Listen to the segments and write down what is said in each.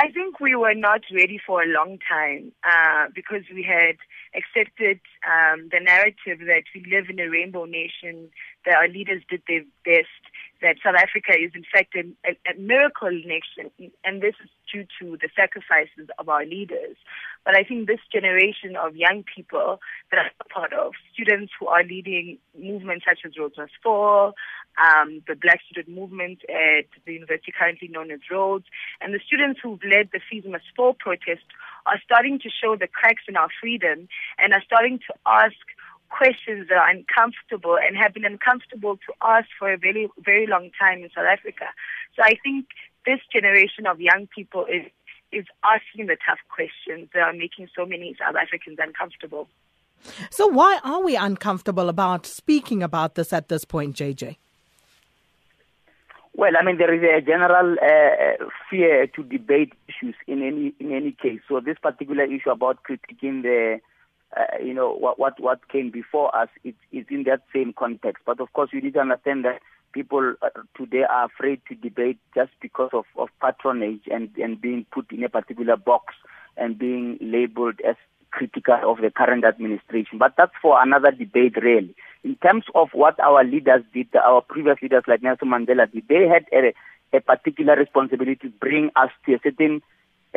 I think we were not ready for a long time uh, because we had accepted um, the narrative that we live in a rainbow nation, that our leaders did their best, that South Africa is in fact a, a, a miracle nation, and this is due to the sacrifices of our leaders. But I think this generation of young people that are part of students who are leading movements such as Rhodes Must Fall, um, the Black Student Movement at the university currently known as Rhodes, and the students who've led the Fees Must Fall protest are starting to show the cracks in our freedom and are starting to ask questions that are uncomfortable and have been uncomfortable to ask for a very, very long time in South Africa. So I think this generation of young people is is asking the tough questions that are making so many South Africans uncomfortable. So why are we uncomfortable about speaking about this at this point, JJ? Well, I mean, there is a general uh, fear to debate issues in any in any case. So this particular issue about critiquing the, uh, you know, what what what came before us, it, it's in that same context. But of course, you need to understand that people uh, today are afraid to debate just because of, of patronage and and being put in a particular box and being labeled as critical of the current administration. But that's for another debate, really in terms of what our leaders did, our previous leaders like Nelson Mandela did, they had a, a particular responsibility to bring us to a certain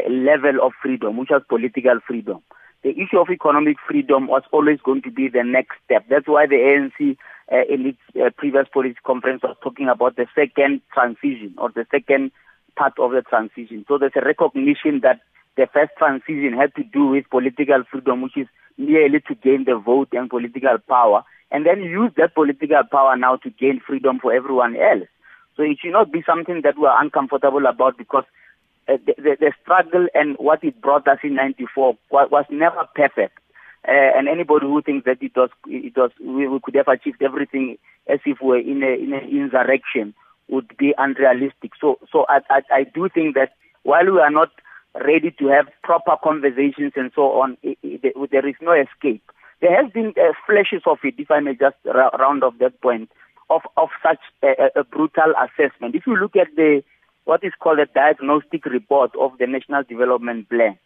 level of freedom, which was political freedom. The issue of economic freedom was always going to be the next step. That's why the ANC uh, in its uh, previous policy conference was talking about the second transition or the second part of the transition. So there's a recognition that the first transition had to do with political freedom, which is merely to gain the vote and political power and then use that political power now to gain freedom for everyone else. So it should not be something that we're uncomfortable about because uh, the, the, the, struggle and what it brought us in 94 was, was never perfect. Uh, and anybody who thinks that it was, it was, we, we could have achieved everything as if we were in a, in an insurrection would be unrealistic. So, so I, I, I do think that while we are not ready to have proper conversations and so on, it, it, there is no escape. There has been uh, flashes of it, if I may just ra- round off that point, of, of such a, a, brutal assessment. If you look at the what is called a diagnostic report of the National Development Plan,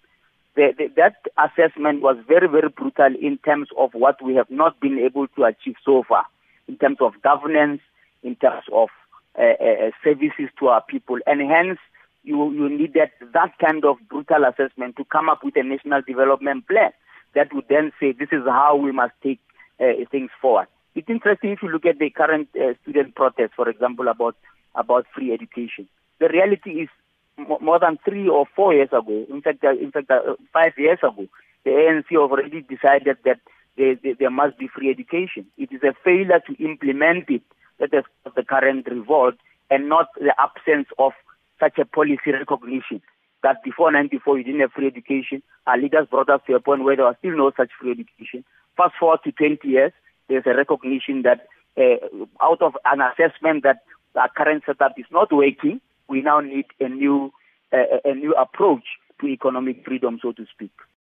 the, the, that assessment was very, very brutal in terms of what we have not been able to achieve so far, in terms of governance, in terms of uh, uh, services to our people, and hence you, you needed that kind of brutal assessment to come up with a national development plan that would then say this is how we must take uh, things forward. It's interesting if you look at the current uh, student protest, for example, about about free education. The reality is more than three or four years ago, in fact, uh, in fact, uh, five years ago, the ANC already decided that there, must be free education. It is a failure to implement it that is the current revolt, and not the absence of such a policy recognition that before 94 you didn't have free education. Our leaders brought us to a point where there was still no such free education. Fast forward to 20 years, there's a recognition that uh, out of an assessment that our current setup is not working, we now need a new, uh, a new approach to economic freedom, so to speak.